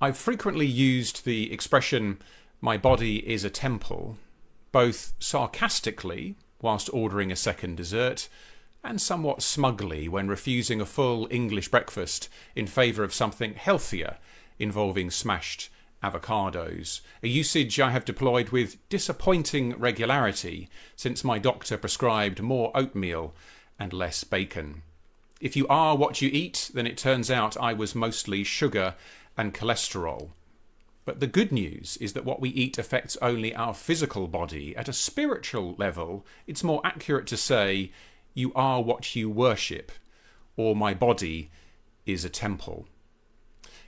I've frequently used the expression, my body is a temple, both sarcastically whilst ordering a second dessert, and somewhat smugly when refusing a full English breakfast in favour of something healthier involving smashed avocados, a usage I have deployed with disappointing regularity since my doctor prescribed more oatmeal and less bacon. If you are what you eat, then it turns out I was mostly sugar and cholesterol. But the good news is that what we eat affects only our physical body. At a spiritual level, it's more accurate to say, You are what you worship, or my body is a temple.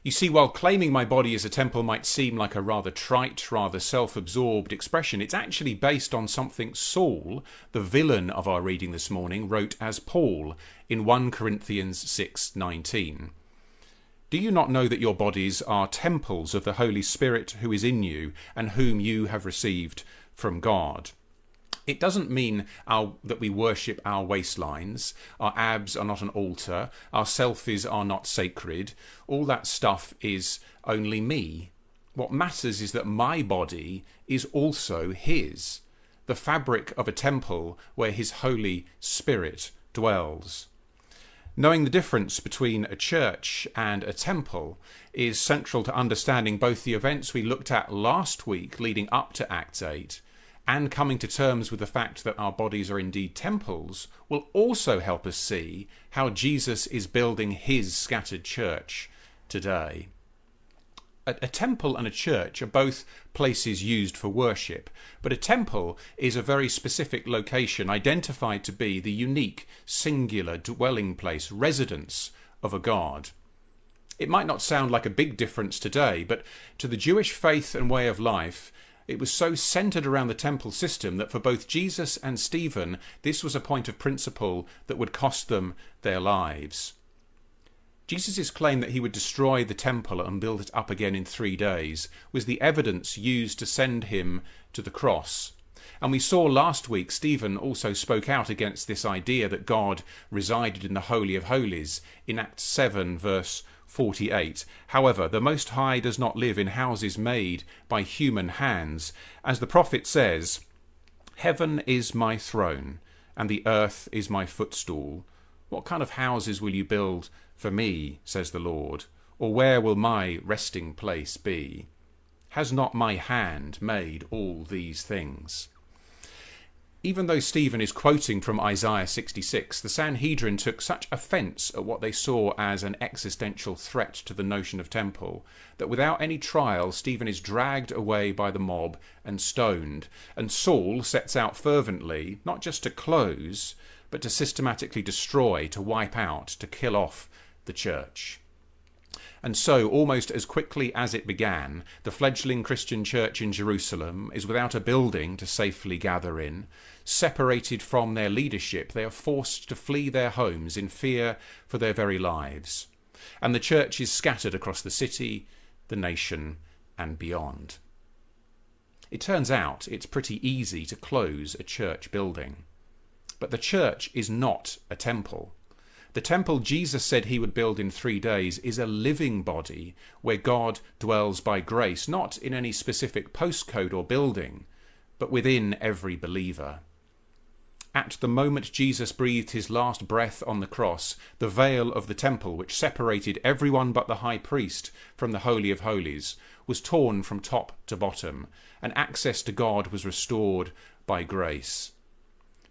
You see, while claiming my body as a temple might seem like a rather trite, rather self absorbed expression, it's actually based on something Saul, the villain of our reading this morning, wrote as Paul in 1 Corinthians 6:19. Do you not know that your bodies are temples of the Holy Spirit who is in you and whom you have received from God? It doesn't mean our, that we worship our waistlines, our abs are not an altar, our selfies are not sacred. All that stuff is only me. What matters is that my body is also His, the fabric of a temple where His Holy Spirit dwells. Knowing the difference between a church and a temple is central to understanding both the events we looked at last week leading up to Acts 8 and coming to terms with the fact that our bodies are indeed temples will also help us see how Jesus is building his scattered church today. A, a, temple and a church are both places used for worship, but a temple is a very specific location identified to be the unique, singular dwelling place, residence of a god. It might not sound like a big difference today, but to the Jewish faith and way of life, it was so centered around the temple system that for both Jesus and Stephen, this was a point of principle that would cost them their lives. Jesus' claim that he would destroy the temple and build it up again in three days was the evidence used to send him to the cross. And we saw last week Stephen also spoke out against this idea that God resided in the Holy of Holies in Acts 7, verse 48. However, the Most High does not live in houses made by human hands. As the prophet says, Heaven is my throne, and the earth is my footstool. What kind of houses will you build for me, says the Lord? Or where will my resting place be? Has not my hand made all these things? Even though Stephen is quoting from Isaiah 66, the Sanhedrin took such offence at what they saw as an existential threat to the notion of temple that without any trial, Stephen is dragged away by the mob and stoned. And Saul sets out fervently, not just to close, but to systematically destroy, to wipe out, to kill off the church. And so, almost as quickly as it began, the fledgling Christian church in Jerusalem is without a building to safely gather in. Separated from their leadership, they are forced to flee their homes in fear for their very lives. And the church is scattered across the city, the nation, and beyond. It turns out it's pretty easy to close a church building. But the church is not a temple. The temple Jesus said he would build in three days is a living body where God dwells by grace, not in any specific postcode or building, but within every believer. At the moment Jesus breathed his last breath on the cross, the veil of the temple, which separated everyone but the high priest from the Holy of Holies, was torn from top to bottom, and access to God was restored by grace.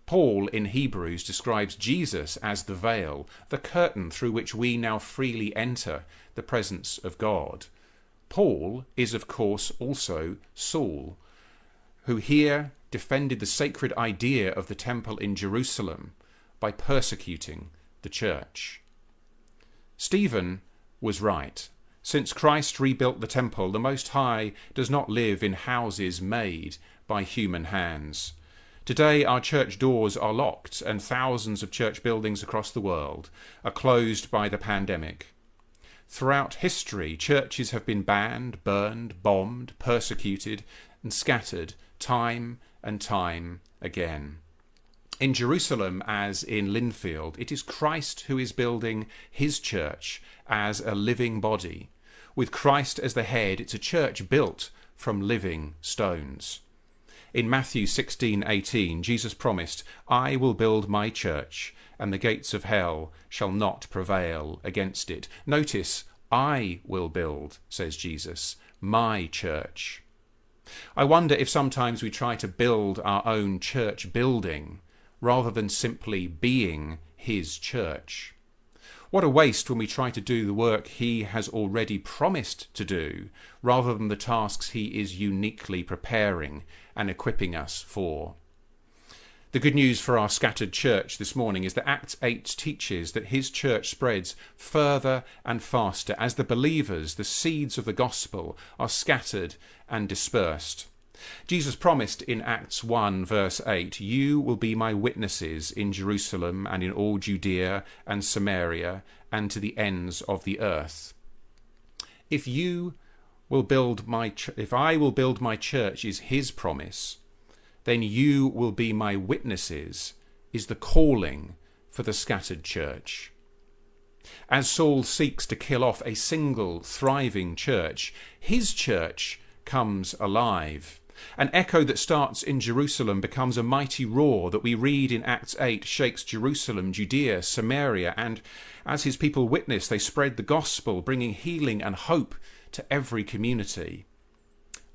Paul in Hebrews describes Jesus as the veil, the curtain through which we now freely enter the presence of God. Paul is, of course, also Saul, who here defended the sacred idea of the temple in Jerusalem by persecuting the church. Stephen was right. Since Christ rebuilt the temple, the Most High does not live in houses made by human hands. Today, our church doors are locked, and thousands of church buildings across the world are closed by the pandemic. Throughout history, churches have been banned, burned, bombed, persecuted, and scattered time and time again. In Jerusalem, as in Lindfield, it is Christ who is building his church as a living body With Christ as the head, it's a church built from living stones. In Matthew 16:18, Jesus promised, "I will build my church, and the gates of hell shall not prevail against it." Notice, "I will build," says Jesus, "my church." I wonder if sometimes we try to build our own church building rather than simply being his church. What a waste when we try to do the work he has already promised to do, rather than the tasks he is uniquely preparing and equipping us for. The good news for our scattered church this morning is that Acts 8 teaches that his church spreads further and faster as the believers, the seeds of the gospel, are scattered and dispersed. Jesus promised in Acts 1, verse 8, You will be my witnesses in Jerusalem and in all Judea and Samaria and to the ends of the earth. If you will build my ch- if I will build my church is his promise, then you will be my witnesses is the calling for the scattered church. As Saul seeks to kill off a single thriving church, his church comes alive. An echo that starts in Jerusalem becomes a mighty roar that we read in Acts 8 shakes Jerusalem, Judea, Samaria, and as his people witness, they spread the gospel, bringing healing and hope to every community.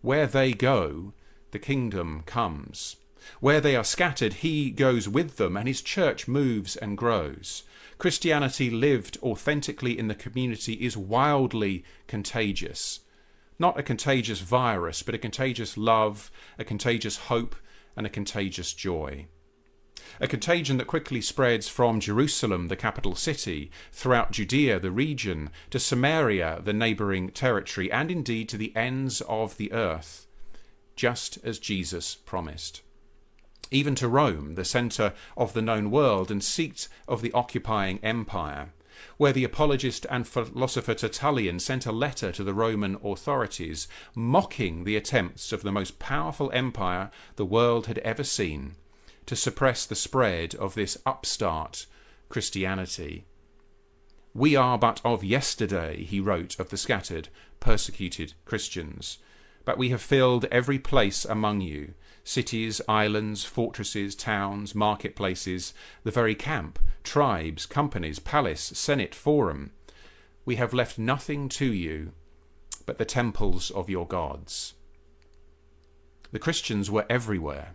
Where they go, the kingdom comes. Where they are scattered, he goes with them, and his church moves and grows. Christianity lived authentically in the community is wildly contagious. Not a contagious virus, but a contagious love, a contagious hope, and a contagious joy. A contagion that quickly spreads from Jerusalem, the capital city, throughout Judea, the region, to Samaria, the neighbouring territory, and indeed to the ends of the earth, just as Jesus promised. Even to Rome, the centre of the known world and seat of the occupying empire, where the apologist and philosopher Tertullian sent a letter to the Roman authorities mocking the attempts of the most powerful empire the world had ever seen to suppress the spread of this upstart Christianity. We are but of yesterday, he wrote of the scattered, persecuted Christians, but we have filled every place among you cities, islands, fortresses, towns, marketplaces, the very camp, tribes, companies, palace, senate, forum. We have left nothing to you but the temples of your gods. The Christians were everywhere,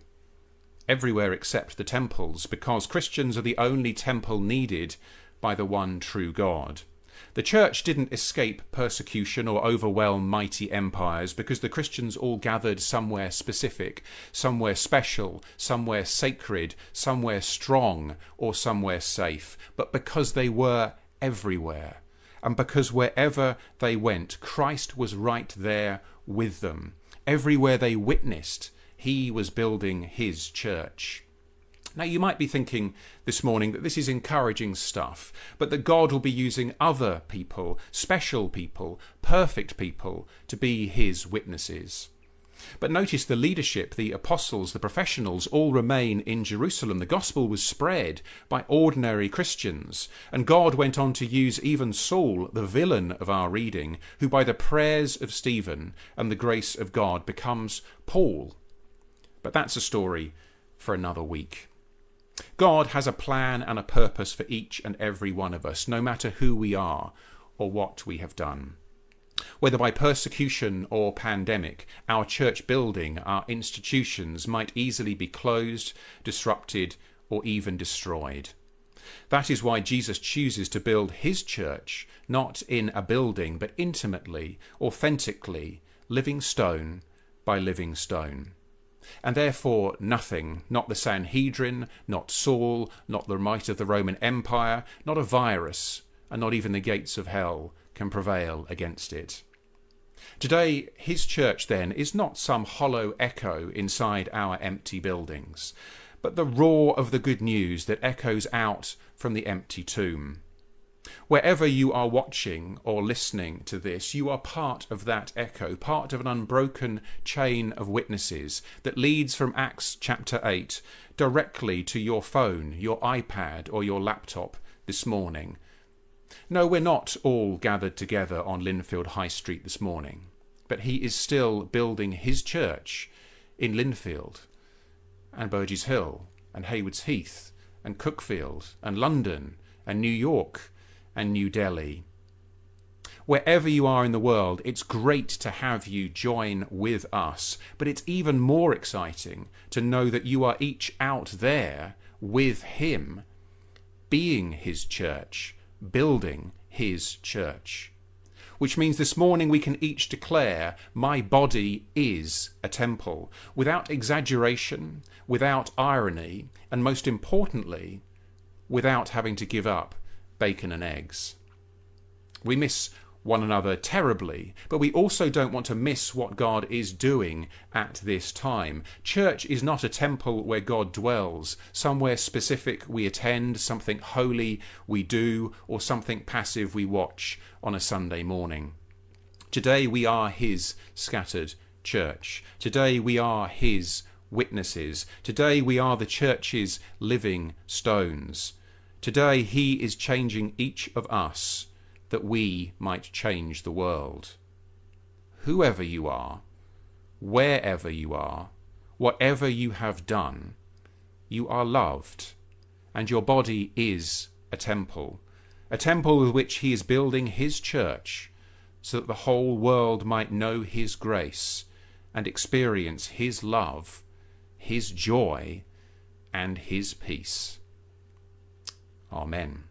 everywhere except the temples, because Christians are the only temple needed by the one true God. The church didn't escape persecution or overwhelm mighty empires because the Christians all gathered somewhere specific, somewhere special, somewhere sacred, somewhere strong, or somewhere safe, but because they were everywhere. And because wherever they went, Christ was right there with them. Everywhere they witnessed, he was building his church. Now, you might be thinking this morning that this is encouraging stuff, but that God will be using other people, special people, perfect people, to be his witnesses. But notice the leadership, the apostles, the professionals all remain in Jerusalem. The gospel was spread by ordinary Christians, and God went on to use even Saul, the villain of our reading, who by the prayers of Stephen and the grace of God becomes Paul. But that's a story for another week. God has a plan and a purpose for each and every one of us, no matter who we are or what we have done. Whether by persecution or pandemic, our church building, our institutions might easily be closed, disrupted, or even destroyed. That is why Jesus chooses to build his church not in a building, but intimately, authentically, living stone by living stone and therefore nothing, not the Sanhedrin, not Saul, not the might of the Roman Empire, not a virus, and not even the gates of hell can prevail against it. Today, his church then is not some hollow echo inside our empty buildings, but the roar of the good news that echoes out from the empty tomb. Wherever you are watching or listening to this, you are part of that echo, part of an unbroken chain of witnesses that leads from Acts chapter 8 directly to your phone, your iPad, or your laptop this morning. No, we're not all gathered together on Lindfield High Street this morning, but he is still building his church in Lindfield and Burgess Hill and Haywards Heath and Cuckfield and London and New York and New Delhi. Wherever you are in the world, it's great to have you join with us, but it's even more exciting to know that you are each out there with Him, being His church, building His church. Which means this morning we can each declare, My body is a temple, without exaggeration, without irony, and most importantly, without having to give up bacon and eggs. We miss one another terribly, but we also don't want to miss what God is doing at this time. Church is not a temple where God dwells, somewhere specific we attend, something holy we do, or something passive we watch on a Sunday morning. Today we are His scattered church. Today we are His witnesses. Today we are the church's living stones. Today He is changing each of us that we might change the world. Whoever you are, wherever you are, whatever you have done, you are loved, and your body is a temple, a temple with which He is building His church, so that the whole world might know His grace and experience His love, His joy, and His peace. Amen.